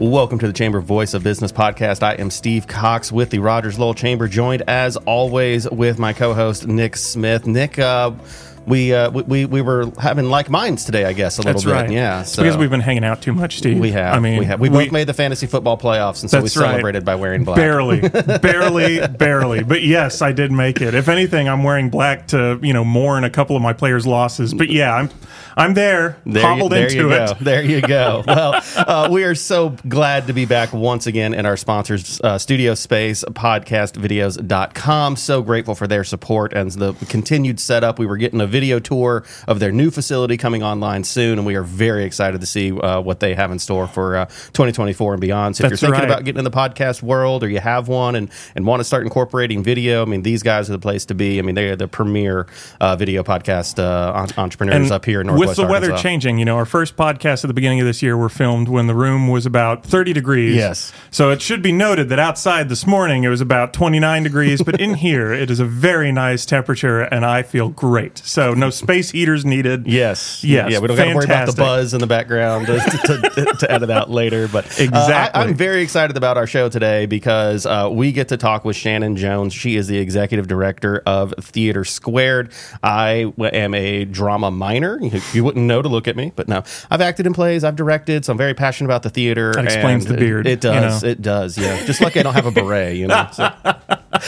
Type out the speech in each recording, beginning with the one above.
Welcome to the Chamber Voice of Business podcast. I am Steve Cox with the Rogers Lowell Chamber, joined as always with my co-host Nick Smith. Nick, uh, we, uh, we we were having like minds today, I guess, a little That's bit. right. Yeah, It's because we've been hanging out too much, Steve. we have. I mean, we have. We both made the fantasy football playoffs, and so we That's right. celebrated by wearing black. barely, barely, barely. But yes, I did make it. If anything, I'm wearing black to you know mourn a couple of my players' losses. But yeah, I'm I'm there, There, you, there into it. go. There you go. well, uh, we are so glad to be back once again in our sponsors' uh, studio space, podcastvideos.com. So grateful for their support and the continued setup. We were getting a video tour of their new facility coming online soon, and we are very excited to see uh, what they have in store for uh, 2024 and beyond. So if you're thinking right. about getting in the podcast world or you have one and, and want to start incorporating video, I mean, these guys are the place to be. I mean, they are the premier uh, video podcast uh, en- entrepreneurs up here in Northwest with the weather Arkansas. changing, you know, our first podcast at the beginning of this year were filmed when the room was about 30 degrees. Yes. So it should be noted that outside this morning it was about 29 degrees, but in here it is a very nice temperature and I feel great. So no space heaters needed. Yes. Yes. Yeah, we don't got to worry about the buzz in the background to, to, to, to edit out later. But uh, Exactly. I, am very excited about our show today because uh, we get to talk with Shannon Jones. She is the executive director of Theater Squared. I am a drama minor. You, you wouldn't know to look at me, but no. I've acted in plays, I've directed, so I'm very passionate about the theater. That explains the beard, It, it you does. know. It does, yeah. Just like I don't have a beret, you know. So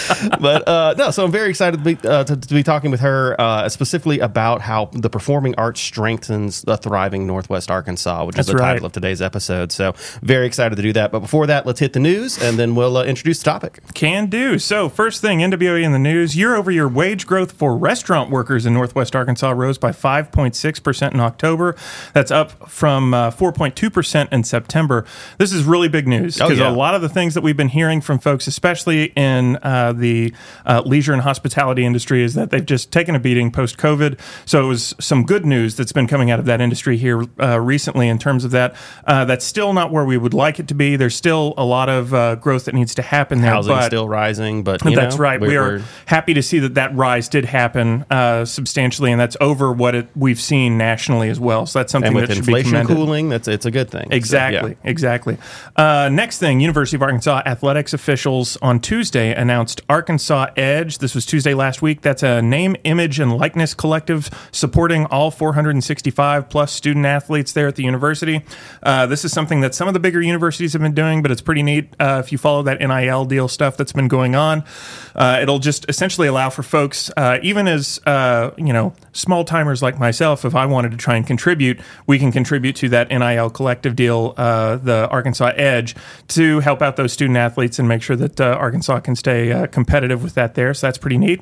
but uh, no, so I'm very excited to be, uh, to, to be talking with her uh, specifically about how the performing arts strengthens the thriving Northwest Arkansas, which That's is the right. title of today's episode. So very excited to do that. But before that, let's hit the news and then we'll uh, introduce the topic. Can do. So, first thing, NWA in the news year over year wage growth for restaurant workers in Northwest Arkansas rose by 5.6% in October. That's up from uh, 4.2% in September. This is really big news Oh, because yeah. a lot of the things that we've been hearing from folks, especially in uh, the uh, leisure and hospitality industry, is that they've just taken a beating post COVID. So, it was some good news that's been coming out of that industry here uh, recently in terms of that. Uh, that's still not where we would like it to be. There's still a lot of uh, growth that needs to happen there. Housing still rising, but you that's know, right. we are happy to see that that rise did happen uh, substantially, and that's over what it, we've seen nationally as well. So that's something and with that should be inflation cooling, that's it's a good thing. So, Exactly, yeah. exactly. Uh, next thing, University of Arkansas athletics officials on Tuesday announced Arkansas Edge. This was Tuesday last week. That's a name, image, and likeness collective supporting all 465 plus student athletes there at the university. Uh, this is something that some of the bigger universities have been doing, but it's pretty neat uh, if you follow that NIL deal stuff that's been going on. Uh, it'll just essentially allow for folks, uh, even as uh, you know, small timers like myself, if I wanted to try and contribute, we can contribute to that NIL collective deal, uh, the Arkansas Edge, to help out those student athletes and make sure that Arkansas can stay uh, competitive with that there. So that's pretty neat.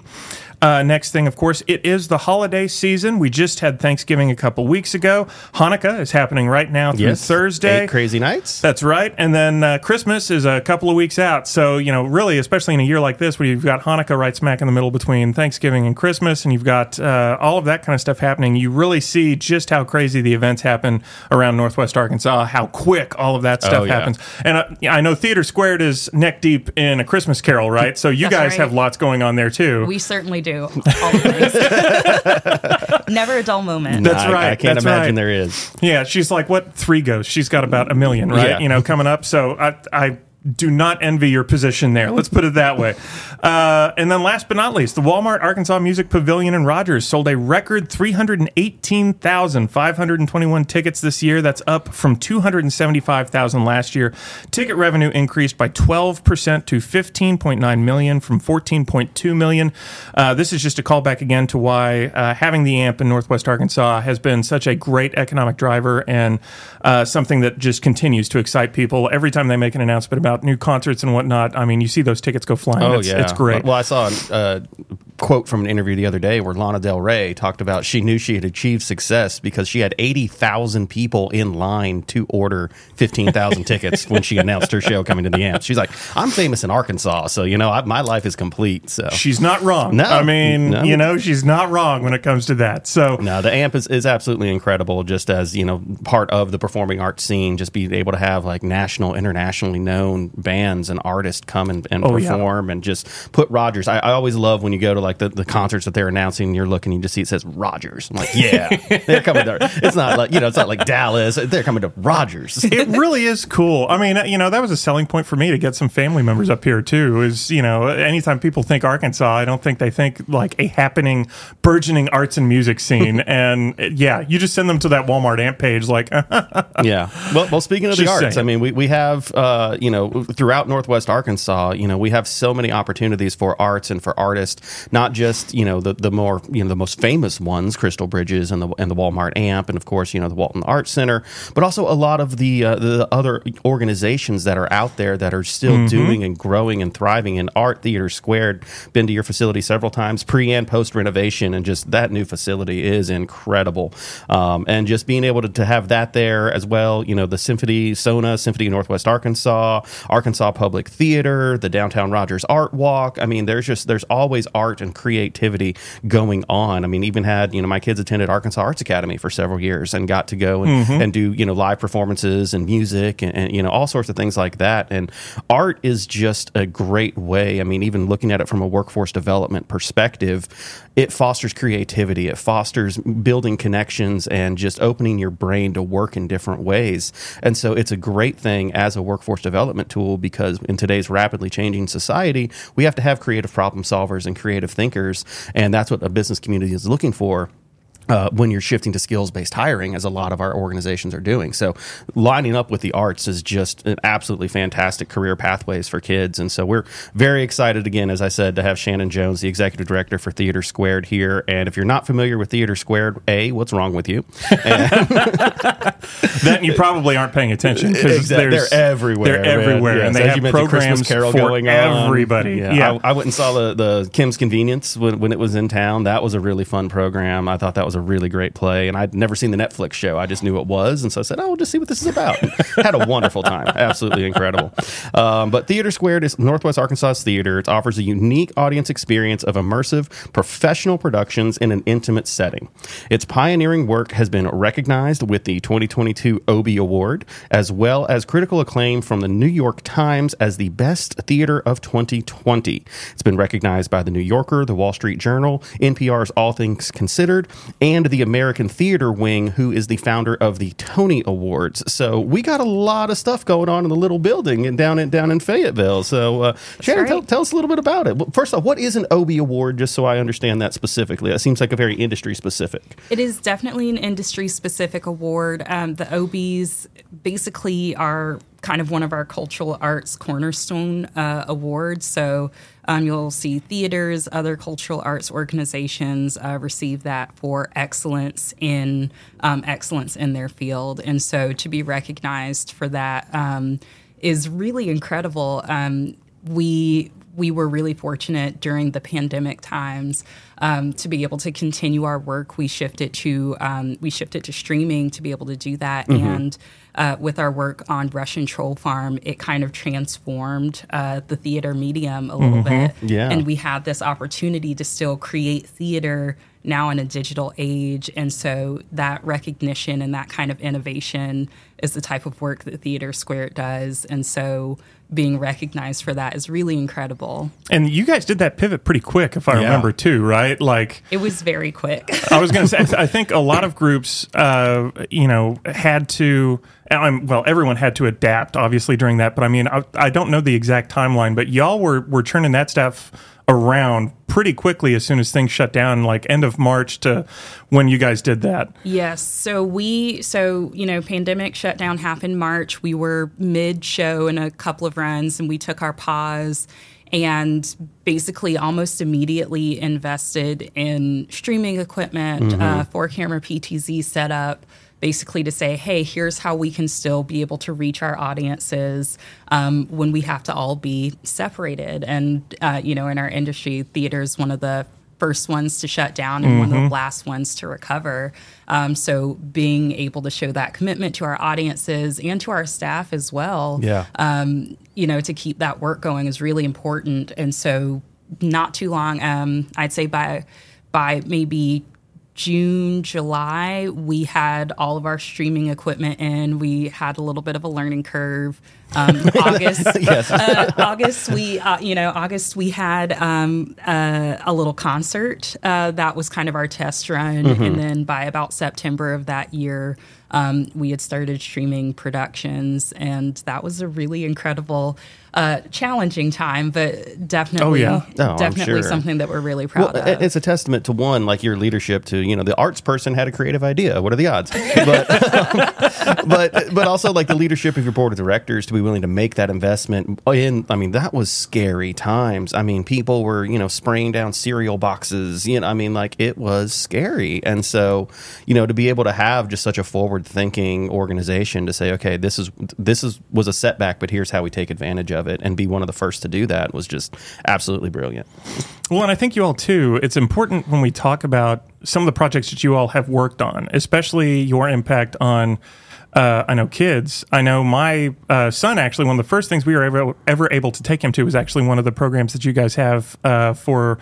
Uh, next thing, of course, it is the holiday season. We just had Thanksgiving a couple weeks ago. Hanukkah is happening right now through Yes. Thursday. Eight crazy nights. That's right. And then uh, Christmas is a couple of weeks out. So, you know, really, especially in a year like this where you've got Hanukkah right smack in the middle between Thanksgiving and Christmas, and you've got uh, all of that kind of stuff happening, you really see just how crazy the events happen around Northwest Arkansas, how quick all of that stuff Oh, yeah. happens. And uh, I know Theater Squared is neck deep in A Christmas Carol, right? So you That's guys right. have lots going on there, too. We certainly do. Always. Never a dull moment. That's I- I, can't that's imagine right. there is. Yeah, she's like what three ghosts? She's got about a million, right? Yeah. You know, coming up. So I, I do not envy your position there. Let's put it that way. Uh, and then last but not least, the Walmart Arkansas Music Pavilion in Rogers sold a record 318,521 tickets this year. That's up from 275,000 last year. Ticket revenue increased by 12% to 15.9 million from 14.2 million. Uh, this is just a callback again to why uh, having the AMP in Northwest Arkansas has been such a great economic driver and uh, something that just continues to excite people every time they make an announcement about new concerts and whatnot. I mean, you see those tickets go flying. Oh it's, yeah, it's great. Well, I saw a uh, quote from an interview the other day where Lana Del Rey talked about she knew she had achieved success because she had eighty thousand people in line to order fifteen thousand tickets when she announced her show coming to the amp. She's like, "I'm famous in Arkansas, so you know I, my life is complete." So She's not wrong. No. I mean, No. you know, she's not wrong when it comes to that. So No, the amp is, is absolutely incredible. Just as you know, part of the performing arts scene, just being able to have like national, internationally known bands and artists come and, and Oh, yeah. perform, and just put Rogers. I, I always love when you go to like the, the concerts that they're announcing. You're looking, you just see it says Rogers. I'm like, yeah, they're coming to. It's not like you know, it's not like Dallas. They're coming to Rogers. it really is cool. I mean, you know, that was a selling point for me to get some family members up here too. Is you know, anytime people think Arkansas, I don't think they think like a happening, burgeoning arts and music scene. and yeah, you just send them to that Walmart amp page, like, yeah. Well, well, speaking of the arts, saying. I mean, we we have uh, you know throughout Northwest Arkansas, you know, we have so many opportunities for arts and for artists. Not just you know the the more you know the most famous ones, Crystal Bridges and the and the Walmart Amp, and of course you know the Walton Arts Center, but also a lot of the uh, the other organizations that are out there that are still Mm-hmm. doing and growing and thriving in art theater squared. Been to your facility several times, pre and post renovation, and just that new facility is incredible. Um, and just being able to, to have that there as well, you know, the Symphony SoNA, Symphony Northwest Arkansas, Arkansas Public Theater, the Downtown Rogers Art Walk. I mean, there's just there's always art and creativity going on. I mean, even had you know my kids attended Arkansas Arts Academy for several years and got to go and, mm-hmm. and do you know live performances and music and, and you know all sorts of things like that. And art is just a great way. I mean, even looking at it from a workforce development perspective, it fosters creativity. It fosters building connections and just opening your brain to work in different ways. And so it's a great thing as a workforce development tool because in today's rapidly changing society, we have to have creative problem solvers and creative thinkers. And that's what a business community is looking for uh, when you're shifting to skills based hiring, as a lot of our organizations are doing. So, lining up with the arts is just an absolutely fantastic career pathways for kids. And so, we're very excited again, as I said, to have Shannon Jones, the executive director for Theater Squared, here. And if you're not familiar with Theater Squared, A, what's wrong with you? that you probably aren't paying attention because Exact- they're everywhere. They're everywhere, Yes, and they as have programs Carol for going on. everybody. Yeah, Yeah, I, I went and saw the, the Kim's Convenience when, when it was in town. That was a really fun program. I thought that was a really great play, and I'd never seen the Netflix show. I just knew it was, and so I said, "Oh, we'll just see what this is about." Had a wonderful time. Absolutely incredible. Um, but Theater Squared is Northwest Arkansas Theater. It offers a unique audience experience of immersive, professional productions in an intimate setting. Its pioneering work has been recognized with the 2022 Obie Award, as well as critical acclaim from the New York Times as the best theater of 2020. It's been recognized by the New Yorker, the Wall Street Journal, NPR's All Things Considered, and the American Theater Wing, who is the founder of the Tony Awards. So we got a lot of stuff going on in the little building and down in down in Fayetteville. So uh, Shannon, right. tell, tell us a little bit about it. Well, First off, what is an Obie Award, just so I understand that specifically? That seems like a very industry specific. It is definitely an industry specific award. Um, the Obies basically are kind of one of our cultural arts cornerstone uh, awards. So um, you'll see theaters, other cultural arts organizations uh, receive that for excellence in um, excellence in their field, and so to be recognized for that um, is really incredible. Um, we we were really fortunate during the pandemic times um, to be able to continue our work. We shifted to um, we shifted to streaming to be able to do that, and uh, with our work on Russian Troll Farm, it kind of transformed uh, the theater medium a little bit. Yeah. and we had this opportunity to still create theater now in a digital age, and so that recognition and that kind of innovation is the type of work that Theater Square does, and so being recognized for that is really incredible. and you guys did that pivot pretty quick, if I Yeah. remember too, right? Like. It was very quick. I was going to say, I think a lot of groups, uh, you know, had to, um, well, everyone had to adapt, obviously, during that. But I mean, I, I don't know the exact timeline, but y'all were, were turning that stuff around pretty quickly as soon as things shut down, like end of March to when you guys did that. Yes. So we, so, you know, pandemic shutdown happened March. We were mid show in a couple of runs and we took our pause and basically almost immediately invested in streaming equipment, uh, four camera PTZ setup. Basically, to say, hey, here's how we can still be able to reach our audiences um, when we have to all be separated. And, uh, you know, in our industry, theater is one of the first ones to shut down and one of the last ones to recover. Um, so being able to show that commitment to our audiences and to our staff as well, Yeah. um, you know, to keep that work going is really important. And so not too long, um, I'd say by by maybe June, July, we had all of our streaming equipment in. We had a little bit of a learning curve. Um, August, Yes. uh, August, we, uh, you know, August we had um, uh, a little concert. Uh, that was kind of our test run, and then by about September of that year, um, we had started streaming productions, and that was a really incredible, uh, challenging time, but definitely, yeah. Oh, I'm definitely sure. something that we're really proud Well, of. it's a testament to one, like your leadership to, you know, the arts person had a creative idea. What are the odds? But, but, but also like the leadership of your board of directors to be willing to make that investment oh, in, I mean, that was scary times. I mean, people were, you know, spraying down cereal boxes, you know, I mean, like it was scary. And so, you know, to be able to have just such a forward thinking organization to say, okay, this is, this is, was a setback, but here's how we take advantage of it and be one of the first to do that was just absolutely brilliant. Well, and I think you all too, it's important when we talk about some of the projects that you all have worked on, especially your impact on. Uh, I know kids. I know my uh, son actually. One of the first things we were ever, ever able to take him to was actually one of the programs that you guys have uh, for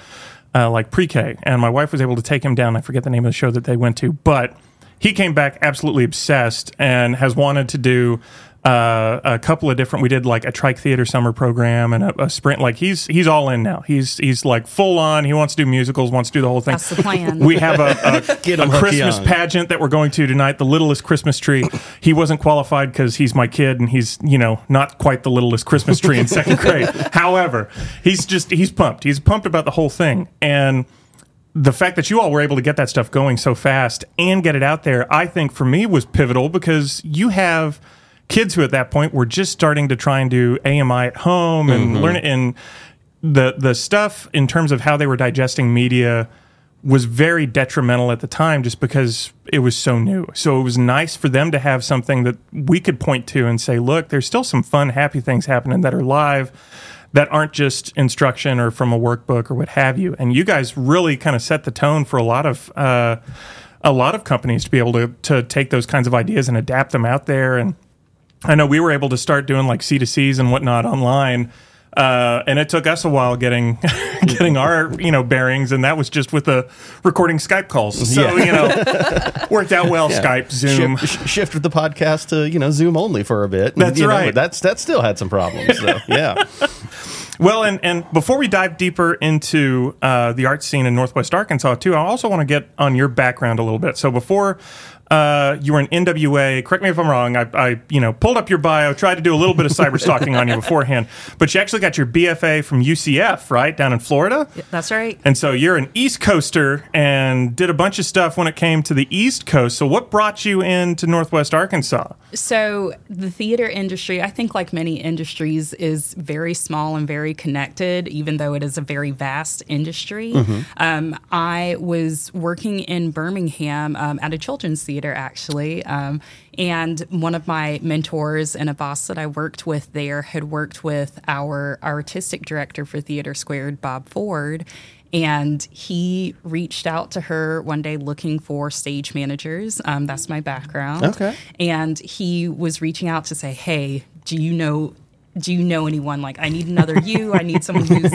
uh, like pre-K, and my wife was able to take him down. I forget the name of the show that they went to, but he came back absolutely obsessed and has wanted to do uh, a couple of different. We did like a trike theater summer program and a, a sprint. Like he's he's all in now. He's he's like full on. He wants to do musicals. Wants to do the whole thing. That's the plan. We have a, a, Get a Christmas young. pageant that we're going to tonight. The littlest Christmas tree. He wasn't qualified because he's my kid and he's you know not quite the littlest Christmas tree in second grade. However, he's just he's pumped. He's pumped about the whole thing and the fact that you all were able to get that stuff going so fast and get it out there, I think for me was pivotal because you have kids who at that point were just starting to try and do AMI at home and learn it in the the stuff in terms of how they were digesting media was very detrimental at the time just because it was so new. So it was nice for them to have something that we could point to and say, look, there's still some fun, happy things happening that are live that aren't just instruction or from a workbook or what have you. And you guys really kind of set the tone for a lot of uh, a lot of companies to be able to to take those kinds of ideas and adapt them out there. And I know we were able to start doing like C to Cs and whatnot online. Uh, and it took us a while getting getting our you know bearings, and that was just with the recording Skype calls. So you know, worked out well. Skype, Zoom. Shift, sh- shifted the podcast to you know Zoom only for a bit. That's You know, right. that's that still had some problems. So, yeah. Well, and, and before we dive deeper into uh, the art scene in Northwest Arkansas, too, I also want to get on your background a little bit. So before uh, you were in NWA, correct me if I'm wrong, I, I you know pulled up your bio, tried to do a little bit of cyber stalking on you beforehand, but you actually got your BFA from UCF, right, down in Florida? That's right. And so you're an East Coaster and did a bunch of stuff when it came to the East Coast. So what brought you into Northwest Arkansas? So the theater industry, I think, like many industries, is very small and very connected, even though it is a very vast industry. Um, I was working in Birmingham um, at a children's theater, actually, um, and one of my mentors and a boss that I worked with there had worked with our artistic director for Theater Squared, Bob Ford. And he reached out to her one day looking for stage managers. Um, that's my background. Okay. And he was reaching out to say, "Hey, do you know?" Do you know anyone like I need another you? I need someone who's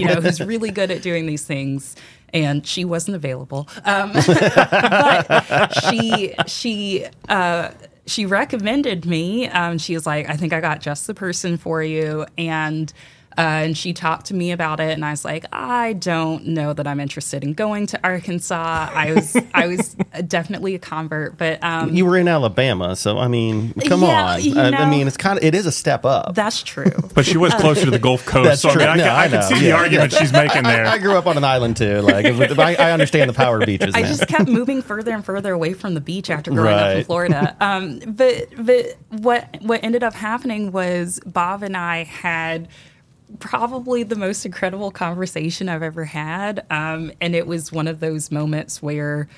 you know who's really good at doing these things. And she wasn't available, um, but she she uh, she recommended me. Um, she was like, I think I got just the person for you, and. Uh, and she talked to me about it, and I was like, I don't know that I'm interested in going to Arkansas. I was, I was definitely a convert, but um, You were in Alabama, so I mean, come Yeah, on. you I, I mean, it's kind of it is a step up. that's true. But she was closer to the Gulf Coast, That's so I, mean, true. I, No, ca- I, I can know. see the Yeah. argument she's making there. I grew up on an island too. Like if- I, I understand the power of beaches. I just kept moving further and further away from the beach after growing up in Florida. Um, but but what what ended up happening was Bob and I had probably the most incredible conversation I've ever had, um, and it was one of those moments where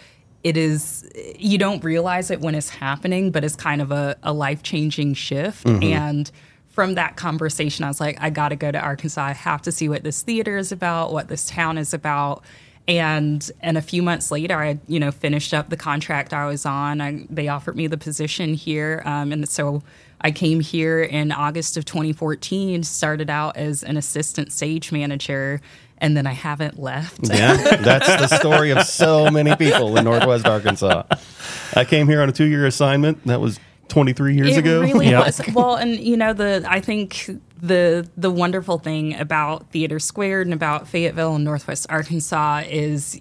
it is you don't realize it when it's happening, but it's kind of a, a life changing shift and. From that conversation, I was like, I got to go to Arkansas. I have to see what this theater is about, what this town is about and and a few months later i you know finished up the contract i was on I, they offered me the position here um, and so I came here in August of 2014, started out as an assistant stage manager, and then I haven't left. Yeah, that's the story of so many people in Northwest Arkansas. I came here on a two year assignment. That was 23 years it ago. really Yeah. was. Well, and you know the I think the the wonderful thing about Theater Squared and about Fayetteville and Northwest Arkansas is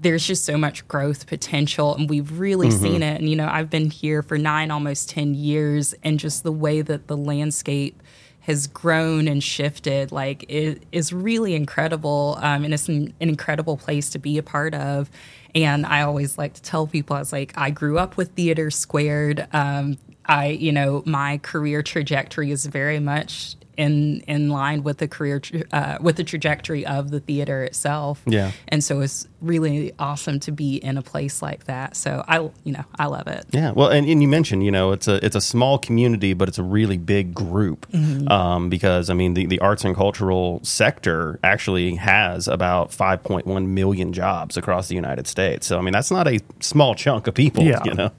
there's just so much growth potential and we've really Mm-hmm. seen it. And you know I've been here for 9 almost 10 years and just the way that the landscape has grown and shifted like it is really incredible um, and it's an, an incredible place to be a part of. And i always like to tell people i was like i grew up with theater squared. Um, i you know my career trajectory is very much in in line with the career uh, with the trajectory of the theater itself Yeah. and so it's really awesome to be in a place like that so i you know i love it Yeah, well, and, and you mentioned, you know, it's a it's a small community, but it's a really big group um, because I mean, the, the arts and cultural sector actually has about 5.1 million jobs across the United States. So I mean, that's not a small chunk of people. Yeah. you know.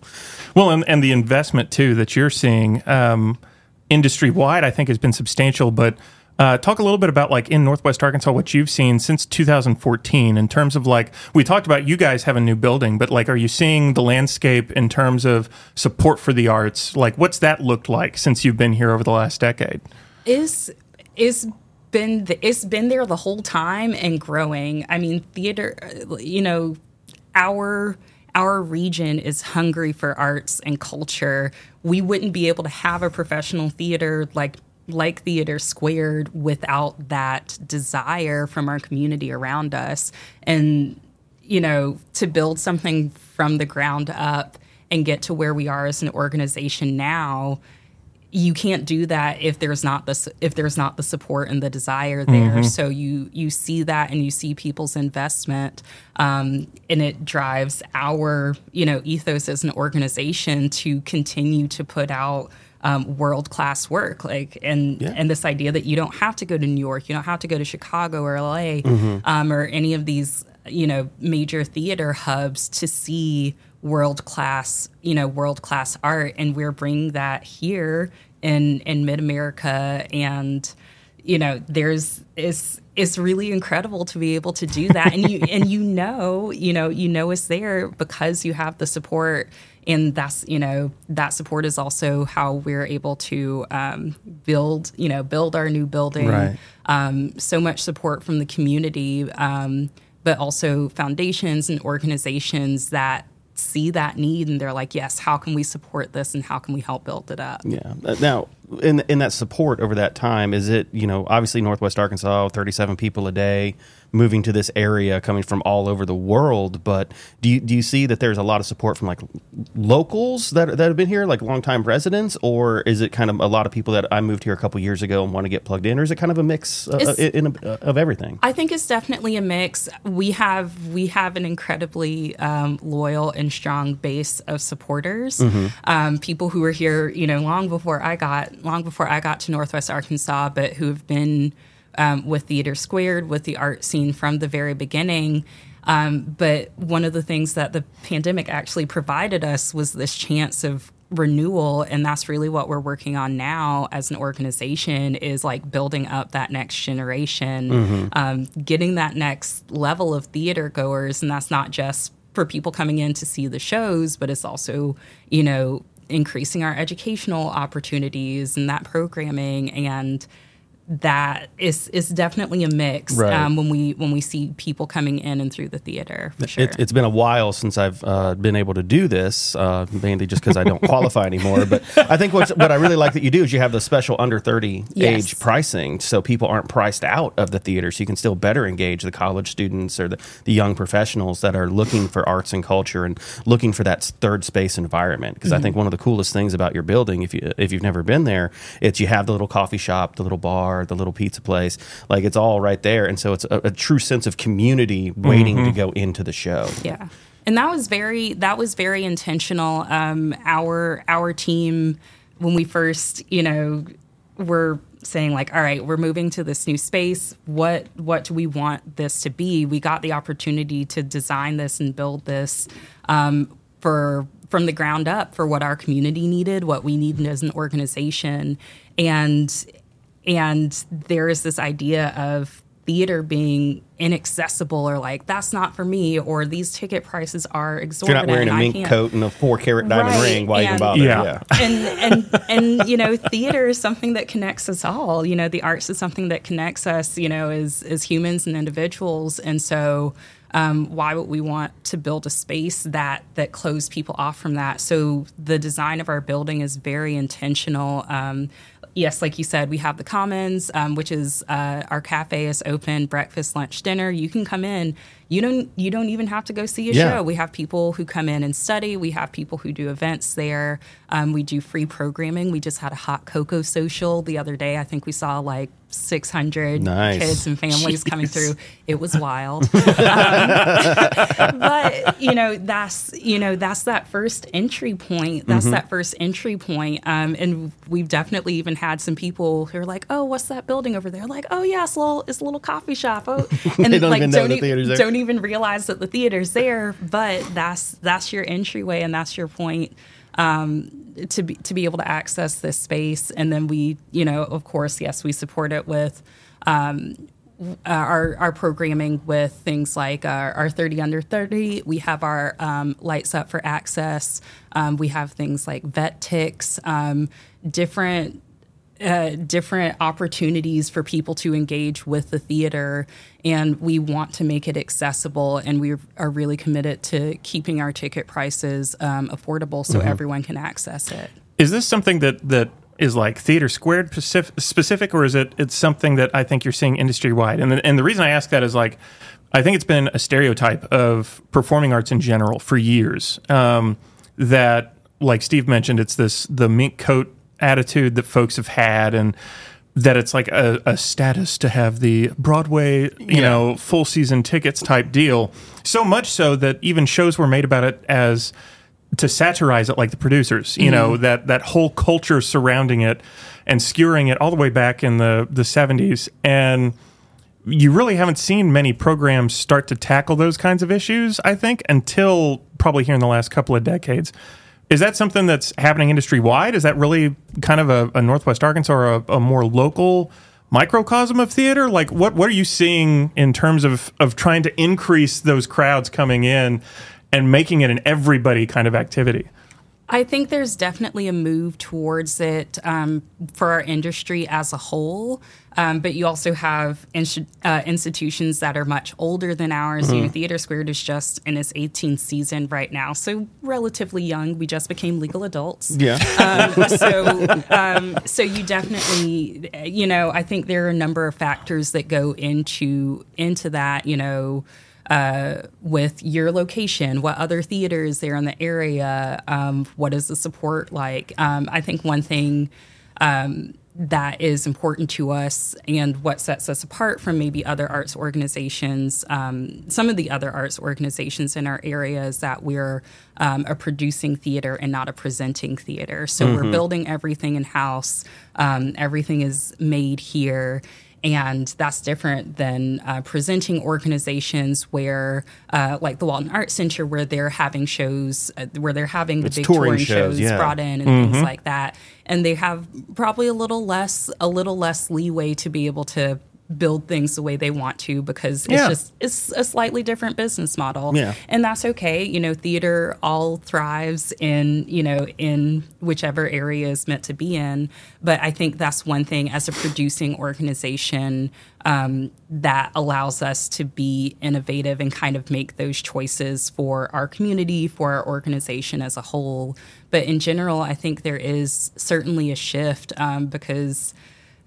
Well, and, and the investment too that you're seeing um, industry wide, I think, has been substantial. But uh, talk a little bit about like in Northwest Arkansas what you've seen since 2014 in terms of like we talked about you guys have a new building, but like are you seeing the landscape in terms of support for the arts? Like what's that looked like since you've been here over the last decade? is is been th- it's been there the whole time and growing. I mean, theater, you know, our our region is hungry for arts and culture. We wouldn't be able to have a professional theater like like Theater Squared without that desire from our community around us. And you know, to build something from the ground up and get to where we are as an organization now, you can't do that if there's not the if there's not the support and the desire there. So you you see that and you see people's investment, um, and it drives our you know ethos as an organization to continue to put out. Um, world class work, like and and this idea that you don't have to go to New York, you don't have to go to Chicago or LA, um, or any of these you know major theater hubs to see world class you know world class art and we're bringing that here in in mid america and you know there's it's it's really incredible to be able to do that. And you and you know you know you know it's there because you have the support. And that's you know that support is also how we're able to um, build you know build our new building. Right. um, so much support from the community, um, but also foundations and organizations that see that need and they're like, yes, how can we support this and how can we help build it up? Yeah. Uh, Now, in in that support over that time, is it you know obviously Northwest Arkansas, thirty seven people a day moving to this area, coming from all over the world. But do you do you see that there's a lot of support from like locals that that have been here, like longtime residents, or is it kind of a lot of people that I moved here a couple years ago and want to get plugged in, or is it kind of a mix uh, in, in a, of everything? I think it's definitely a mix. We have we have an incredibly um, loyal and strong base of supporters. Um, people who were here, you know, long before I got long before I got to Northwest Arkansas, but who have been um, with Theater Squared, with the art scene from the very beginning. Um, but one of the things that the pandemic actually provided us was this chance of renewal and that's really what we're working on now as an organization is like building up that next generation um, getting that next level of theater goers and that's not just for people coming in to see the shows but it's also you know increasing our educational opportunities and that programming and that is is definitely a mix Right. um, when we when we see people coming in and through the theater for sure It's, it's been a while since I've uh, been able to do this, uh, mainly just because I don't qualify anymore. But I think what's, what I really like that you do is you have the special under 30 Yes. age pricing, so people aren't priced out of the theater. So you can still better engage the college students or the, the young professionals that are looking for arts and culture and looking for that third space environment. Because I think one of the coolest things about your building, if you if you've never been there, it's you have the little coffee shop, the little bar, the little pizza place, like it's all right there, and so it's a, a true sense of community waiting to go into the show. Yeah. And that was very that was very intentional. Um, our our team when we first, you know, were saying like, all right, we're moving to this new space. What what do we want this to be? We got the opportunity to design this and build this um, for from the ground up for what our community needed, what we needed as an organization, and and there is this idea of theater being inaccessible or like that's not for me or these ticket prices are If you're exorbitant. not wearing a I mink can't- coat and a four carat diamond Right, ring, why even and- bother? Yeah. and and and you know theater is something that connects us all you know the arts is something that connects us you know as as humans and individuals and so um, why would we want to build a space that that close people off from that so the design of our building is very intentional um, yes like you said we have the commons um, which is uh, our cafe is open breakfast lunch dinner. You can come in you don't you don't even have to go see a Yeah. show we have people who come in and study. We have people who do events there. Um, we do free programming. We just had a hot cocoa social the other day. I think we saw like 600 Nice. kids and families coming through. It was wild. Um, but you know that's you know that's that first entry point. That's Mm-hmm. that first entry point. Um, and we've definitely even had some people who are like, "Oh, what's that building over there?" Like, "Oh yeah, it's a little it's a little coffee shop." Oh, and They don't even know the e- theater's there. don't even realize that the theater's there, but that's that's your entryway and that's your point um, to be to be able to access this space. And then we, you know, of course, yes, we support it with. Um, uh, our our programming with things like our, our 30 under 30 we have our um, lights up for access um, we have things like Vet Tix um, different uh, different opportunities for people to engage with the theater, and we want to make it accessible. And we are really committed to keeping our ticket prices um, affordable so everyone can access it. Is this something that that is like theater squared specific, specific or is it it's something that I think you're seeing industry wide? And the, and the reason I ask that is like I think it's been a stereotype of performing arts in general for years. Um, that like Steve mentioned, it's this the mink coat attitude that folks have had and that it's like a, a status to have the Broadway, you know, full season tickets type deal. So much so that even shows were made about it as to satirize it like the producers, you know, mm-hmm. that that whole culture surrounding it and skewering it all the way back in the the 70s and you really haven't seen many programs start to tackle those kinds of issues, I think, until probably here in the last couple of decades. Is that something that's happening industry wide? Is that really kind of a, a Northwest Arkansas or a, a more local microcosm of theater? Like, what what are you seeing in terms of of trying to increase those crowds coming in and making it an everybody kind of activity? I think there's definitely a move towards it um, for our industry as a whole. Um, but you also have insti- uh, institutions that are much older than ours. You know, Theater Squared is just in its 18th season right now, so relatively young. We just became legal adults. Yeah. Um, so, um, so you definitely, you know, I think there are a number of factors that go into into that. You know, uh, with your location, what other theaters there in the area, um, what is the support like? Um, I think one thing. Um, that is important to us and what sets us apart from maybe other arts organizations. Um, some of the other arts organizations in our area is that we're um, a producing theater and not a presenting theater. So we're building everything in house, um, everything is made here. And that's different than uh, presenting organizations where, uh, like the Walton Art Center, where they're having shows, uh, where they're having the It's big touring touring, shows, yeah. brought in and things like that. And they have probably a little less, a little less leeway to be able to build things the way they want to because it's Yeah. just it's a slightly different business model Yeah. and that's okay you know theater all thrives in you know in whichever area is meant to be in but i think that's one thing as a producing organization um, that allows us to be innovative and kind of make those choices for our community for our organization as a whole but in general i think there is certainly a shift um, because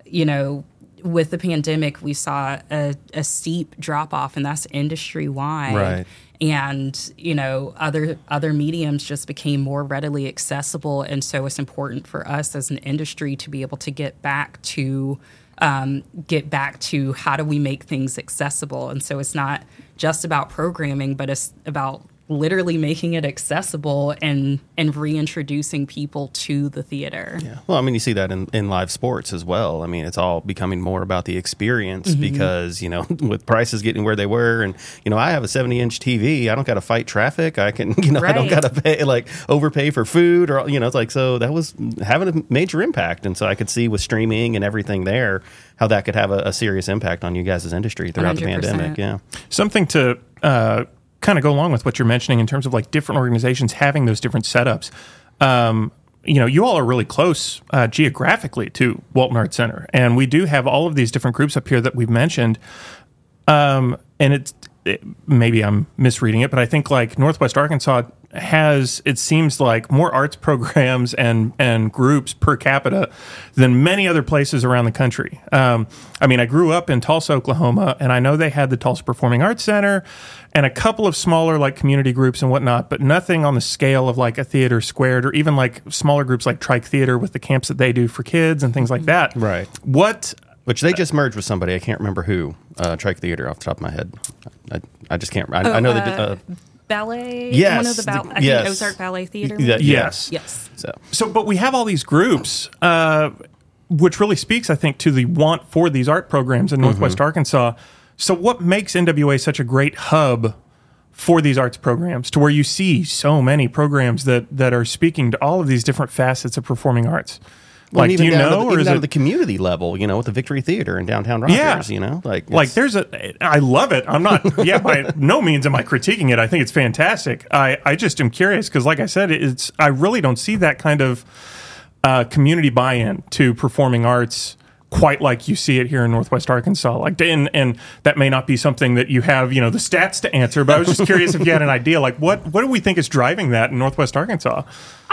you know with the pandemic, we saw a, a steep drop off, and that's industry wide. Right. And you know, other other mediums just became more readily accessible, and so it's important for us as an industry to be able to get back to um, get back to how do we make things accessible. And so it's not just about programming, but it's about literally making it accessible and and reintroducing people to the theater. Yeah. Well, I mean, you see that in, in live sports as well. I mean, it's all becoming more about the experience Mm-hmm. because, you know, with prices getting where they were and, you know, I have a 70 inch TV. I don't got to fight traffic. I can, you know, I don't got to pay, like, overpay for food or, you know, it's like, so that was having a major impact. And so I could see with streaming and everything there how that could have a, a serious impact on you guys' industry throughout the 100%. pandemic. Yeah. Something to uh, kind of go along with what you're mentioning in terms of like different organizations having those different setups. Um, you know, you all are really close uh, geographically to Walton Arts Center, and we do have all of these different groups up here that we've mentioned. Um, and it's it, maybe I'm misreading it, but I think like Northwest Arkansas has it seems like more arts programs and and groups per capita than many other places around the country. Um, I mean, I grew up in Tulsa, Oklahoma, and I know they had the Tulsa Performing Arts Center and a couple of smaller like community groups and whatnot, but nothing on the scale of like a theater squared or even like smaller groups like Trike Theater with the camps that they do for kids and things like that. Right. What Which they just merged with somebody. I can't remember who. Uh, Trike Theater off the top of my head. I, I just can't. I, I know they did. Uh, ballet. Yes, one of the ball- I yes. think Ozark Ballet Theater. yeah, Yes. Yes. So So, but we have all these groups, uh, which really speaks, I think, to the want for these art programs in Northwest Arkansas. So, what makes NWA such a great hub for these arts programs, to where you see so many programs that that are speaking to all of these different facets of performing arts? Well, like, and do you even down know, to the, or even is down it to the community level? You know, with the Victory Theater in downtown Rogers. Yeah. You know, like like there's a i love it i'm not yeah by no means am i critiquing it i think it's fantastic i i just am curious because like i said it's i really don't see that kind of uh, community buy-in to performing arts quite like you see it here in northwest arkansas like and and that may not be something that you have you know the stats to answer but i was just curious if you had an idea like what what do we think is driving that in northwest arkansas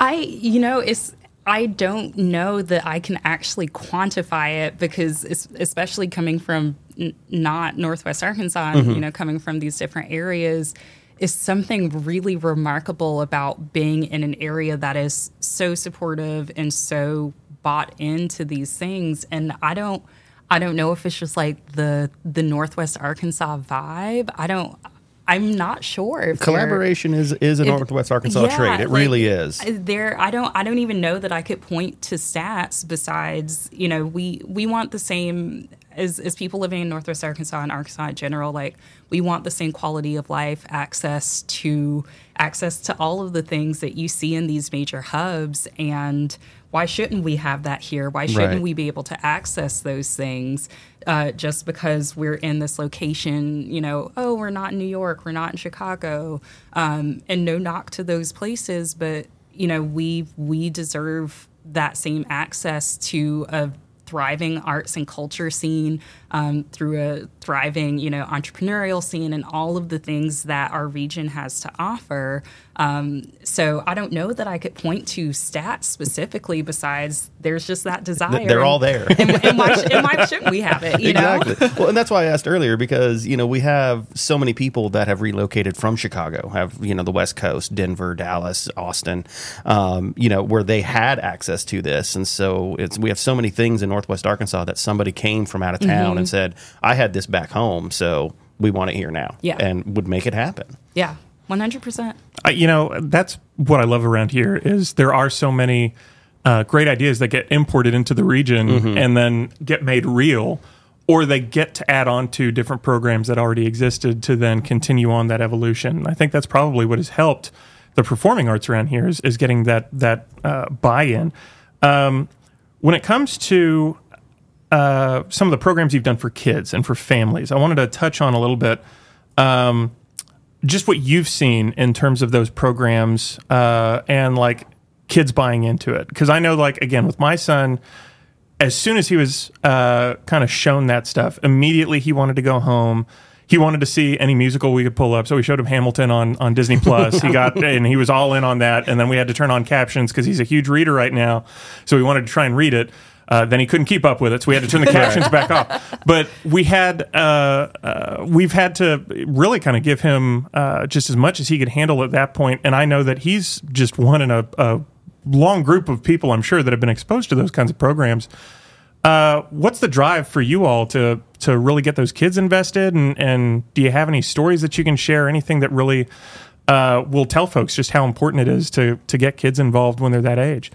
I, you know, it's. I don't know that I can actually quantify it because, especially coming from n- not Northwest Arkansas, and, you mm-hmm. know, coming from these different areas, is something really remarkable about being in an area that is so supportive and so bought into these things. And I don't, I don't know if it's just like the the Northwest Arkansas vibe. I don't. I'm not sure if collaboration is is a Northwest Arkansas yeah, trait. It like, really uh, is. There, I don't, I don't even know that I could point to stats besides, you know, we we want the same as as people living in Northwest Arkansas and Arkansas in general. Like, we want the same quality of life, access to access to all of the things that you see in these major hubs, and why shouldn't we have that here? Why shouldn't Right. we be able to access those things? Uh, just because we're in this location, you know, oh, we're not in New York, we're not in Chicago, um, and no knock to those places, but you know, we we deserve that same access to a thriving arts and culture scene um, through a thriving, you know, entrepreneurial scene and all of the things that our region has to offer. Um, so I don't know that I could point to stats specifically. Besides, there's just that desire. They're all there. and, and, why, sh- and why shouldn't we have it? You know. exactly. well, and that's why I asked earlier because you know we have so many people that have relocated from Chicago, have you know the West Coast, Denver, Dallas, Austin, um, you know where they had access to this, and so it's we have so many things in Northwest Arkansas that somebody came from out of town and said, "I had this back home, so we want it here now," Yeah. and would make it happen. Yeah, one hundred percent. I, you know that's what I love around here is there are so many uh, great ideas that get imported into the region and then get made real, or they get to add on to different programs that already existed to then continue on that evolution. I think that's probably what has helped the performing arts around here is, is getting that that uh, buy-in. Um, when it comes to uh, some of the programs you've done for kids and for families, I wanted to touch on a little bit um, just what you've seen in terms of those programs uh, and like kids buying into it. Because I know, like, again, with my son, as soon as he was uh, kind of shown that stuff, immediately he wanted to go home. He wanted to see any musical we could pull up, so we showed him Hamilton on on Disney Plus. He got and he was all in on that. And then we had to turn on captions because he's a huge reader right now, so we wanted to try and read it. Uh, then he couldn't keep up with it, so we had to turn the captions back off. But we had uh, uh, we've had to really kind of give him uh, just as much as he could handle at that point. And I know that he's just one in a, a long group of people, I'm sure, that have been exposed to those kinds of programs. Uh, what's the drive for you all to to really get those kids invested? And, and do you have any stories that you can share? Anything that really uh, will tell folks just how important it is to to get kids involved when they're that age.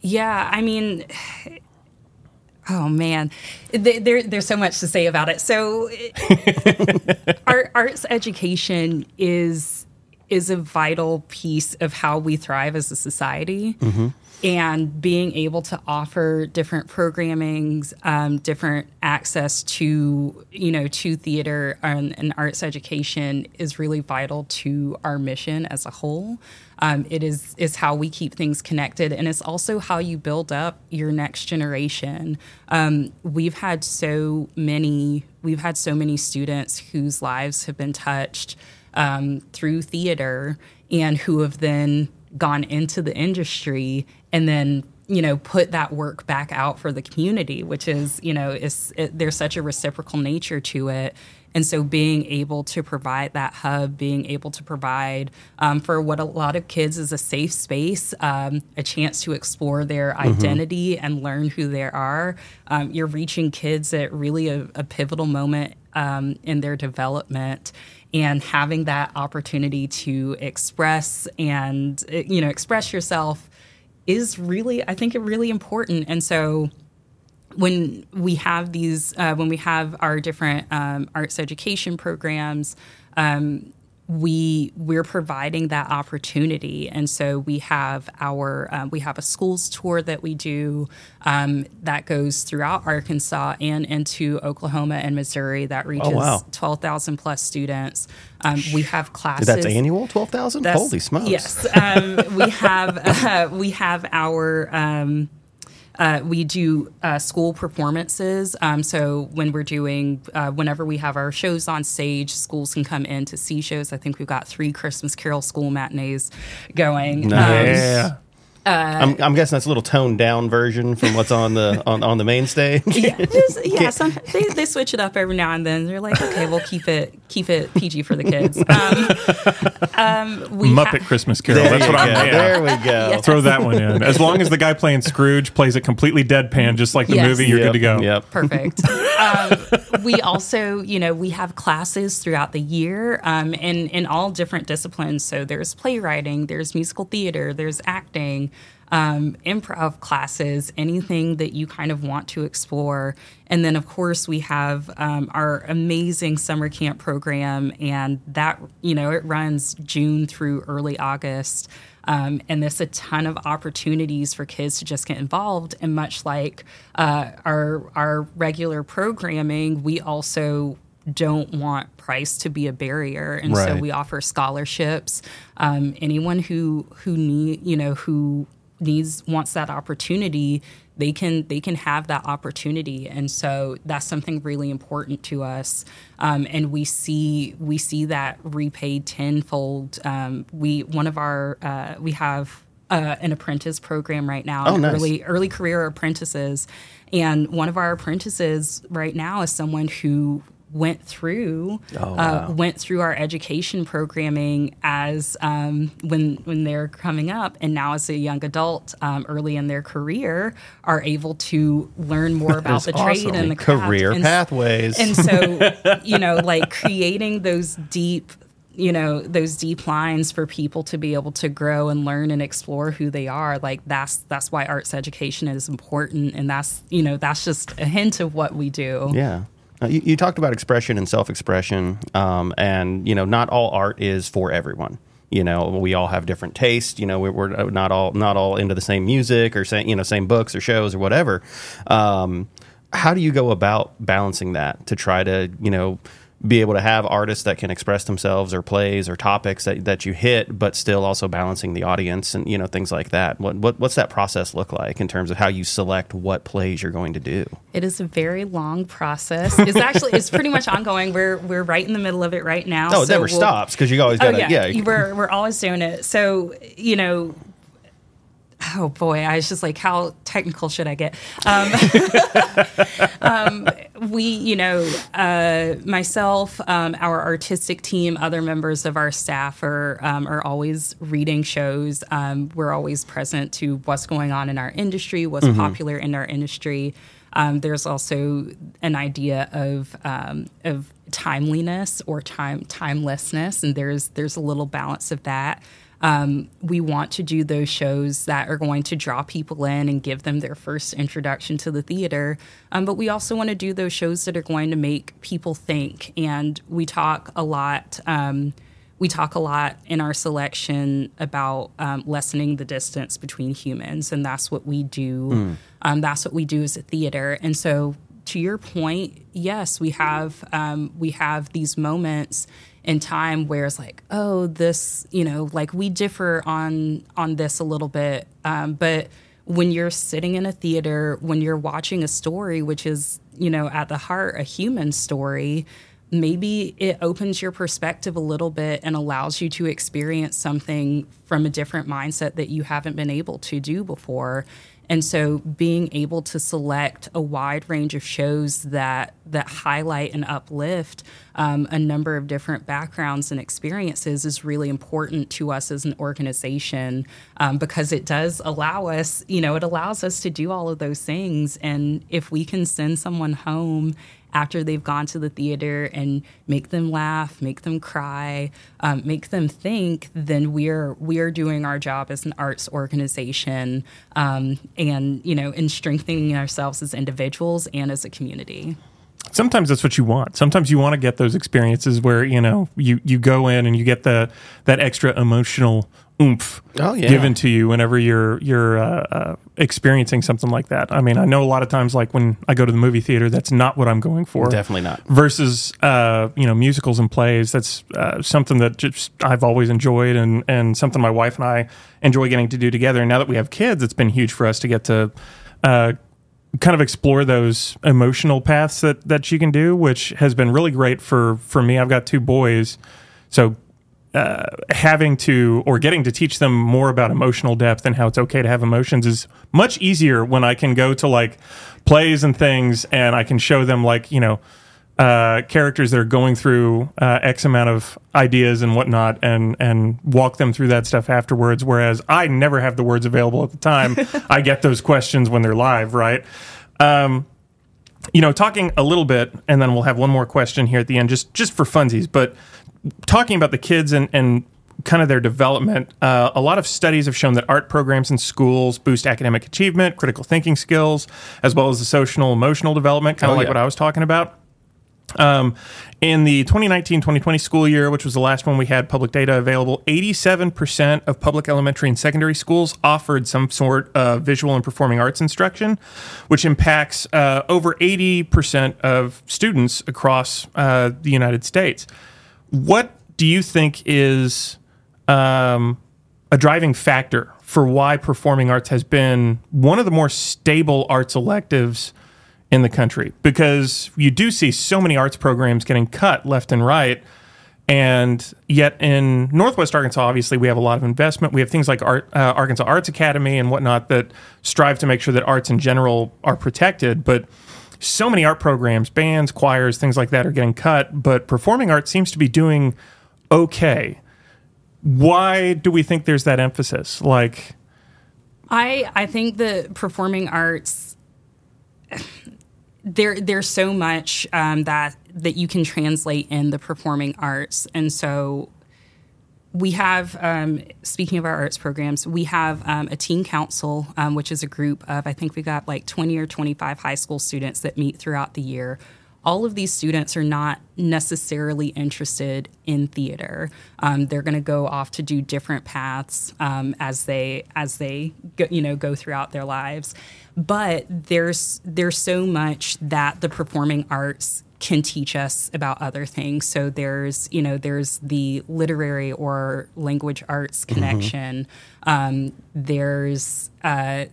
Yeah, I mean, oh man, there, there's so much to say about it. So, art, arts education is is a vital piece of how we thrive as a society. Mm-hmm. And being able to offer different programmings, um, different access to you know to theater and, and, arts education is really vital to our mission as a whole. Um, it is is how we keep things connected, and it's also how you build up your next generation. Um, we've had so many we've had so many students whose lives have been touched um, through theater and who have then gone into the industry and then you know put that work back out for the community which is you know is it, there's such a reciprocal nature to it and so being able to provide that hub being able to provide um, for what a lot of kids is a safe space um, a chance to explore their mm-hmm. identity and learn who they are um, you're reaching kids at really a, a pivotal moment um, in their development and having that opportunity to express and you know express yourself is really i think really important. And so when we have these uh, when we have our different um, arts education programs um, we we're providing that opportunity. And so we have our um, we have a schools tour that we do um, that goes throughout arkansas and into oklahoma and missouri that oh, reaches oh, wow. 12000 plus students. Um, we have classes. That's annual 12000 holy smokes. Yes. Um, we have uh, we have our um, uh, we do uh, school performances. Um, so when we're doing, uh, whenever we have our shows on stage, schools can come in to see shows. I think we've got three Christmas Carol school matinees going. Nice. Um, yeah. Uh, I'm, I'm, guessing that's a little toned down version from what's on the on, on the main stage. yeah, just, yeah some, they, they switch it up every now and then. They're like, okay, we'll keep it keep it PG for the kids. Um, um, Muppet ha- Christmas Carol. There that's what I'm. Yeah. There we go. Yes. Throw that one in. As long as the guy playing Scrooge plays it completely deadpan, just like the yes. movie, you're yep. good to go. Yep. Perfect. um, we also, you know, we have classes throughout the year um, in in all different disciplines. So there's playwriting, there's musical theater, there's acting um, improv classes, anything that you kind of want to explore. And then, of course, we have um, our amazing summer camp program, and that, you know, it runs June through early August. Um, and there's a ton of opportunities for kids to just get involved. And much like uh, our our regular programming, we also don't want price to be a barrier, and right. so we offer scholarships. Um, anyone who who need you know who needs wants that opportunity they can they can have that opportunity. And so that's something really important to us. Um, and we see we see that repaid tenfold. Um, we one of our uh, we have uh, an apprentice program right now oh, nice. early early career apprentices. And one of our apprentices right now is someone who went through oh, uh, wow. uh, went through our education programming as um, when when they're coming up. And now as a young adult um, early in their career are able to learn more about the awesome. trade and the career and, pathways. and so you know like creating those deep you know those deep lines for people to be able to grow and learn and explore who they are like that's that's why arts education is important. And that's you know that's just a hint of what we do. Yeah you, you, talked about expression and self-expression, um, and you know, not all art is for everyone. You know, we all have different tastes. You know, we're, we're not all not all into the same music or same you know same books or shows or whatever. Um, how do you go about balancing that to try to you know be able to have artists that can express themselves or plays or topics that, that you hit, but still also balancing the audience and you know things like that. What, what what's that process look like in terms of how you select what plays you're going to do? It is a very long process. It's actually it's pretty much ongoing. We're we're right in the middle of it right now. Oh, it so never we'll, stops because you always got to oh, yeah. yeah. We're we're always doing it. So you know oh boy, I was just like, how technical should I get? Um, um, we, you know, uh, myself, um, our artistic team, other members of our staff are um, are always reading shows. Um, we're always present to what's going on in our industry, what's mm-hmm. popular in our industry. Um, there's also an idea of um, of timeliness or time timelessness, and there's there's a little balance of that. Um, we want to do those shows that are going to draw people in and give them their first introduction to the theater. Um, but we also want to do those shows that are going to make people think. And we talk a lot. Um, we talk a lot in our selection about um, lessening the distance between humans, and that's what we do. Mm. Um, that's what we do as a theater. And so, to your point, yes, we have um, we have these moments in time where it's like, oh, this, you know, like we differ on on this a little bit, um, but when you're sitting in a theater, when you're watching a story, which is, you know, at the heart a human story, maybe it opens your perspective a little bit and allows you to experience something from a different mindset that you haven't been able to do before. And so being able to select a wide range of shows that that highlight and uplift um, a number of different backgrounds and experiences is really important to us as an organization um, because it does allow us, you know, it allows us to do all of those things. And if we can send someone home after they've gone to the theater and make them laugh, make them cry, um, make them think, then we're we're doing our job as an arts organization, um, and you know, in strengthening ourselves as individuals and as a community. Sometimes that's what you want. Sometimes you want to get those experiences where you know you you go in and you get the that extra emotional oomph Oh, yeah. given to you whenever you're you're uh, uh, experiencing something like that. I mean, I know a lot of times, like when I go to the movie theater, that's not what I'm going for. Definitely not. Versus, uh, you know, musicals and plays. That's uh, something that just I've always enjoyed, and and something my wife and I enjoy getting to do together. And now that we have kids, it's been huge for us to get to. Uh, kind of explore those emotional paths that that you can do, which has been really great for for me. I've got two boys, so uh, having to or getting to teach them more about emotional depth and how it's okay to have emotions is much easier when I can go to like plays and things and I can show them like you know uh, characters that are going through uh, X amount of ideas and whatnot and and walk them through that stuff afterwards. Whereas I never have the words available at the time. I get those questions when they're live, right? Um, you know, talking a little bit, and then we'll have one more question here at the end, just just for funsies. But talking about the kids and and kind of their development, uh, a lot of studies have shown that art programs in schools boost academic achievement, critical thinking skills, as well as the social emotional development, kind of Oh, like yeah. what I was talking about. Um, in the 2019-2020 school year, which was the last one we had public data available, 87% of public elementary and secondary schools offered some sort of visual and performing arts instruction, which impacts uh, over 80% of students across uh, the United States. What do you think is um, a driving factor for why performing arts has been one of the more stable arts electives in the country? Because you do see so many arts programs getting cut left and right. And yet, in Northwest Arkansas, obviously, we have a lot of investment. We have things like Art, uh, Arkansas Arts Academy and whatnot that strive to make sure that arts in general are protected. But so many art programs, bands, choirs, things like that are getting cut. But performing arts seems to be doing okay. Why do we think there's that emphasis? Like, I I think the performing arts there there's so much um, that that you can translate in the performing arts, and so we have um, speaking of our arts programs, we have um, a teen council, um, which is a group of I think we got like 20 or 25 high school students that meet throughout the year. All of these students are not necessarily interested in theater. Um, they're going to go off to do different paths um, as they as they go, you know go throughout their lives. But there's there's so much that the performing arts can teach us about other things. So there's, you know, there's the literary or language arts connection. Um, there's uh,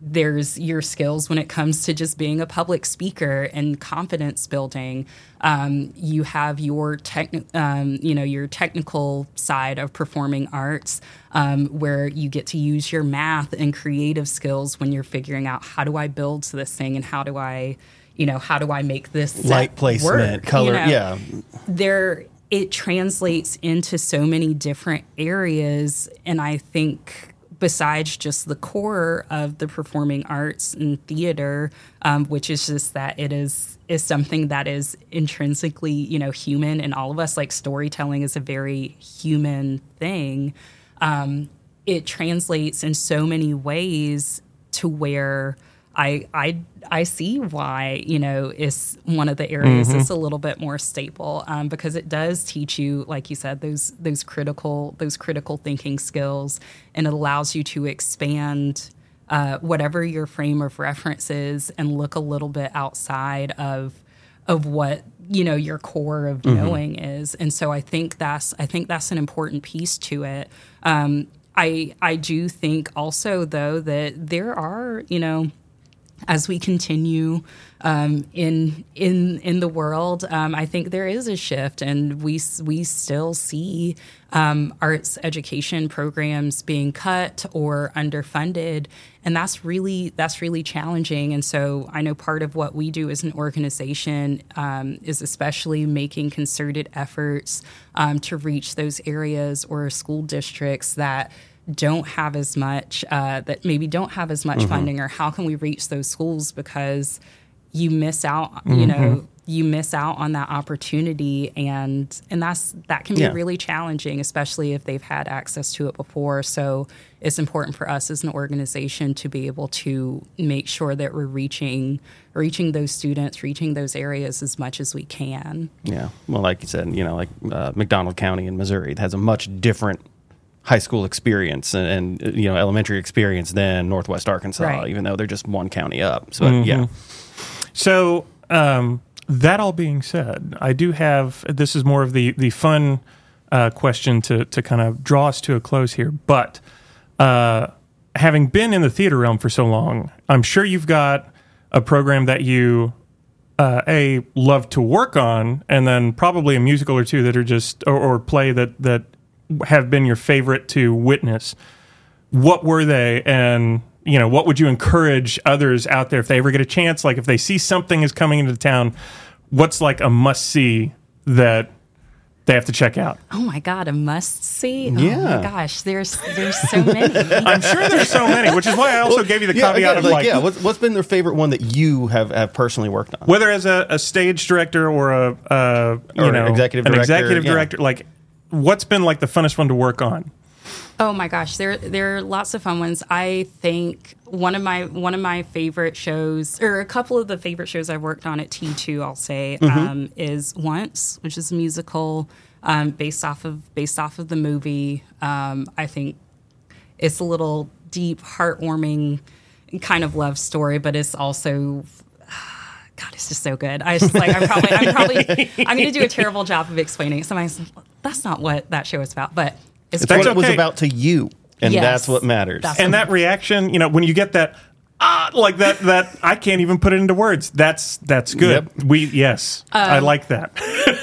there's your skills when it comes to just being a public speaker and confidence building. Um, you have your tech, um, you know, your technical side of performing arts, um, where you get to use your math and creative skills when you're figuring out how do I build this thing and how do I, you know, how do I make this Light placement, work, you color. know? Yeah. there it translates into so many different areas and i think besides just the core of the performing arts and theater, um, which is just that it is is something that is intrinsically you know human in all of us. Like storytelling is a very human thing. Um, it translates in so many ways to where I I I see why you know is one of the areas Mm-hmm. that's a little bit more stable um, because it does teach you, like you said, those those critical those critical thinking skills, and it allows you to expand uh, whatever your frame of reference is and look a little bit outside of of what you know your core of knowing is. And so i think that's i think that's an important piece to it. Um, i i do think also though that there are you know as we continue um, in in in the world, um, I think there is a shift, and we we still see um, arts education programs being cut or underfunded, and that's really that's really challenging. And so I know part of what we do as an organization um, is especially making concerted efforts um, to reach those areas or school districts that don't have as much uh, that maybe don't have as much funding or how can we reach those schools? Because you miss out you know you miss out on that opportunity and and that's that can be Yeah. really challenging especially if they've had access to it before. So it's important for us as an organization to be able to make sure that we're reaching reaching those students reaching those areas as much as we can. Yeah. Well, like you said, you know, like uh, McDonald County in Missouri has a much different high school experience and, and you know elementary experience than Northwest Arkansas, Right. even though they're just one county up. So yeah, So um, that all being said, I do have this is more of the the fun uh, question to to kind of draw us to a close here. But uh, having been in the theater realm for so long, I'm sure you've got a program that you uh, a love to work on, and then probably a musical or two that are just or, or play that that have been your favorite to witness. What were they, and you know what would you encourage others out there if they ever get a chance? Like if they see something is coming into town, what's like a must see that they have to check out? oh my god a must see oh Yeah. my gosh there's there's so many I'm sure there's so many, which is why I also gave you the yeah, caveat again, of like, like, yeah. What's, what's been their favorite one that you have, have personally worked on? whether as a, a stage director or a uh, you Or know executive an director, executive yeah. director, like what's been like the funnest one to work on? Oh my gosh, there there are lots of fun ones. I think one of my one of my favorite shows, or a couple of the favorite shows I've worked on at T two, I'll say, um, is Once, which is a musical um, based off of based off of the movie. Um, I think it's a little deep, heartwarming kind of love story, but it's also God, it's just so good. I just like I'm probably, I'm probably, I'm going to do a terrible job of explaining it. Somebody's, that's not what that show is about, but it's, It's That's what it was about to you, and Yes. that's what matters. That's- and that reaction, you know, when you get that ah, like that, that I can't even put it into words. That's that's good. Yep. We yes, I like that.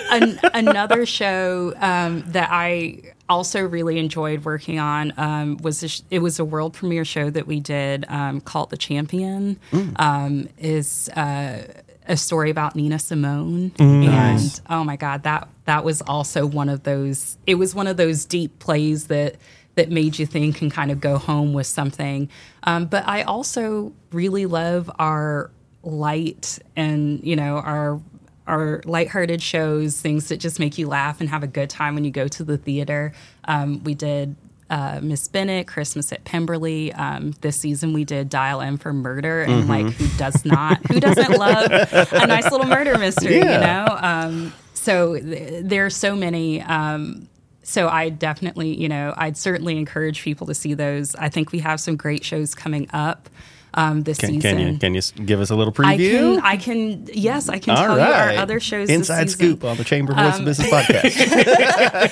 An, another show um, that I also really enjoyed working on um, was a sh- it was a world premiere show that we did um, called The Champion. Um, is uh, a story about Nina Simone, and oh my god, that that was also one of those. It was one of those deep plays that that made you think and kind of go home with something. Um, but I also really love our light and you know our our lighthearted shows, things that just make you laugh and have a good time when you go to the theater. Um, we did uh, Miss Bennet, Christmas at Pemberley. Um, this season we did Dial M for Murder, and like who does not, who doesn't love a nice little murder mystery, you know? Um, so th- there are so many. Um, so I definitely, you know, I'd certainly encourage people to see those. I think we have some great shows coming up um, this can, season. can you can you give us a little I preview? can, I can, yes, I can All tell right. you our other shows. Inside. Um, scoop on the Chamber Voice of Business podcast.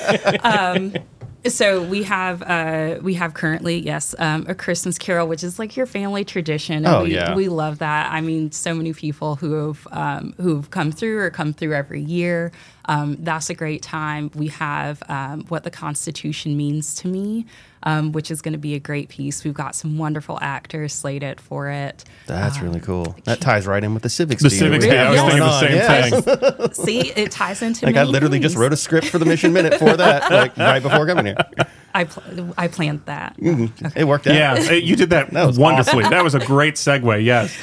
So we have, uh, we have currently, yes, um, a Christmas Carol, which is like your family tradition. And Oh, we, yeah. we love that. I mean, so many people who have um, who've come through or come through every year. Um, that's a great time. We have um, what the Constitution means to me, um, which is going to be a great piece. We've got some wonderful actors slated for it. That's really cool. That ties right in with the civics. The deal civics. we day, I have was going thinking the on. same Yeah. thing. See, it ties into Like I many literally just wrote a script for the Mission Minute for that, like right before coming here. I pl- I planned that. It worked out. Yeah, you did that, was wonderfully. That was a great segue. Yes.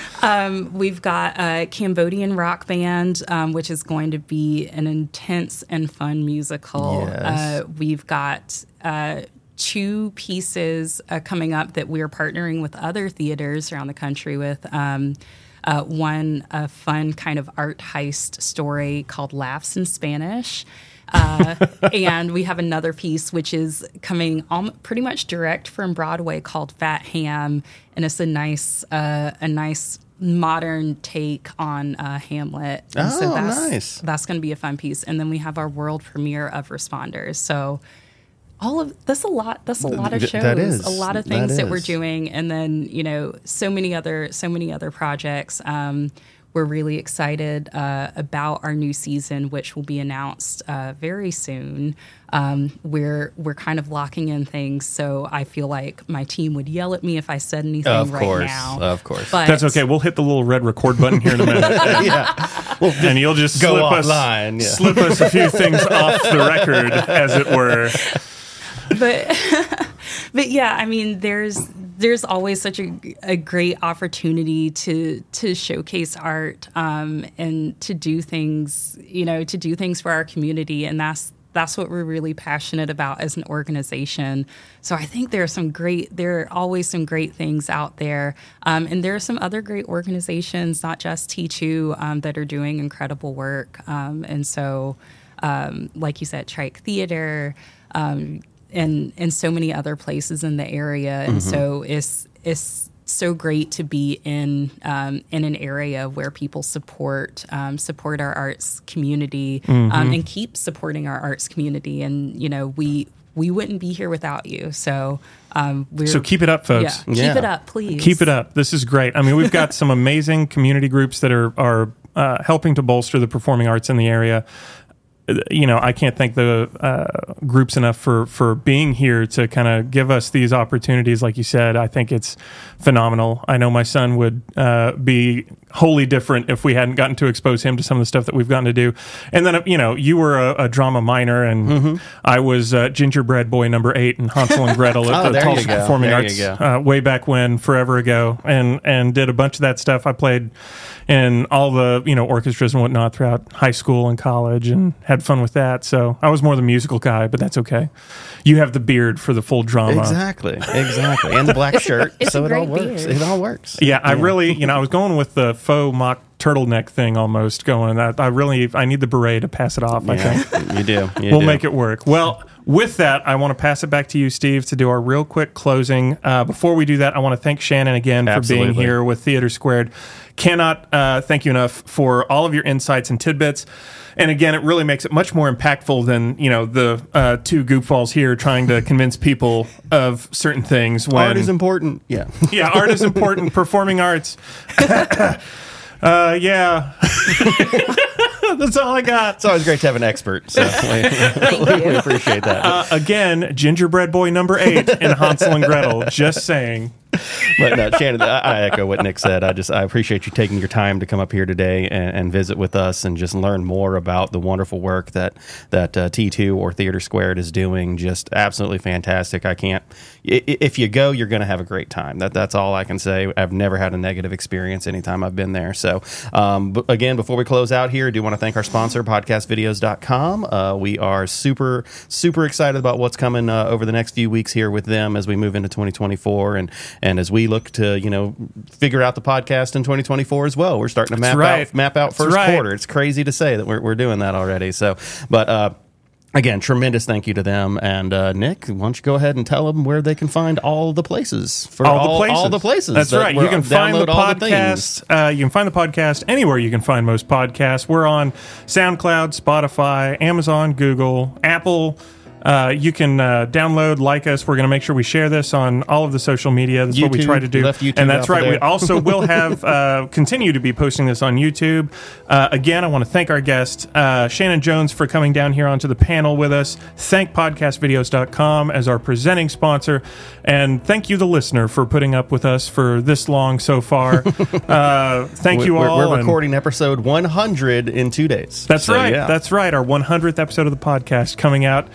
We've got a Cambodian rock band, um, which is going to be an intense and fun musical. Yes. Uh, we've got uh, two pieces uh, coming up that we're partnering with other theaters around the country with. Um, uh, one, a fun kind of art heist story called Laughs in Spanish. uh, and we have another piece which is coming pretty much direct from Broadway called Fat Ham, and it's a nice, uh, a nice modern take on uh, Hamlet. And Oh, that's, nice. That's going to be a fun piece, and then we have our world premiere of Responders. So. All of that's a lot. That's a lot of shows. that is. a lot of things that, we're doing, and then you know, so many other, so many other projects. Um, we're really excited uh, about our new season, which will be announced uh, very soon. Um, we're we're kind of locking in things, so I feel like my team would yell at me if I said anything Of right course, now. of course. but That's okay. We'll hit the little red record button here in a minute. yeah. and you'll just Go slip us, yeah. slip us a few things off the record, as it were. But but yeah, I mean, there's there's always such a, a great opportunity to to showcase art um, and to do things, you know, to do things for our community, and that's that's what we're really passionate about as an organization. So I think there are some great, there are always some great things out there, um, and there are some other great organizations, not just T2, um, that are doing incredible work. Um, and so, um, like you said, Trike Theater. Um, and and so many other places in the area. And so it's it's so great to be in um, in an area where people support um, support our arts community um, and keep supporting our arts community. And you know we we wouldn't be here without you. So um, we're So keep it up, yeah, folks. keep Yeah. it up, please. Keep it up. This is great. I mean, we've got some amazing community groups that are are uh, helping to bolster the performing arts in the area. You know, I can't thank the uh, groups enough for for being here to kind of give us these opportunities. Like you said, I think it's phenomenal. I know my son would uh, be wholly different if we hadn't gotten to expose him to some of the stuff that we've gotten to do. And then, you know, you were a, a drama minor, and Mm-hmm. I was uh, gingerbread boy number eight in Hansel and Gretel at Oh, the Tulsa. Performing There Arts uh, way back when, forever ago, and and did a bunch of that stuff. I played in all the you know orchestras and whatnot throughout high school and college, and had fun with that. So I was more the musical guy, but that's okay. You have the beard for the full drama. Exactly. Exactly. And the black shirt. it's so it all works. beard. It all works. Yeah, I really, you know, I was going with the faux mock turtleneck thing almost going. I, I really, I need the beret to pass it off. I think. You do. You we'll do. make it work. Well, with that, I want to pass it back to you, Steve, to do our real quick closing. Uh, before we do that, I want to thank Shannon again for being here with Theater Squared. Cannot uh, thank you enough for all of your insights and tidbits. And again, it really makes it much more impactful than you know the uh, two goofballs here trying to convince people of certain things. When Art is important. Yeah. yeah, art is important. Performing arts. uh, yeah. That's all I got. It's always great to have an expert. So we, we appreciate that. Uh, again, gingerbread boy number eight in Hansel and Gretel. Just saying. But no, Shannon, I, echo what Nick said. I just I appreciate you taking your time to come up here today and, and visit with us and just learn more about the wonderful work that that uh, T2 or Theater Squared is doing. Just absolutely fantastic. I can't. If you go, you're going to have a great time. That that's all I can say. I've never had a negative experience anytime I've been there. So um, again, before we close out here, I do want to thank our sponsor, podcastvideos.com. Uh, we are super super excited about what's coming uh, over the next few weeks here with them as we move into 2024 and and as we look to you know figure out the podcast in 2024 as well. We're starting to map right. out map out first right. quarter. It's crazy to say that we're we're doing that already. So, but. uh Again, tremendous thank you to them. And uh, Nick, why don't you go ahead and tell them where they can find all the places for All, the places. all the places. That's that right. You can find the all podcast. uh, you can find the podcast anywhere you can find most podcasts. We're on SoundCloud, Spotify, Amazon, Google, Apple. Uh, you can uh, download, like us. We're going to make sure we share this on all of the social media. That's what we YouTube. try to do. Left YouTube and that's right. We there. also will have uh, continue to be posting this on YouTube. Uh, again, I want to thank our guest uh, Shannon Jones for coming down here onto the panel with us. Thank podcastvideos.com as our presenting sponsor, and thank you, the listener, for putting up with us for this long so far. uh, thank you We're, all. we're and- recording episode 100 in two days. that's So, right. yeah. That's right. Our 100th episode of the podcast coming out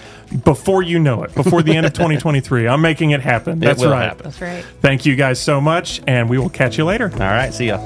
before you know it, before the end of 2023. I'm making it happen. That's will right. happen. That's right. Thank you guys so much, and we will catch you later. All right. See ya.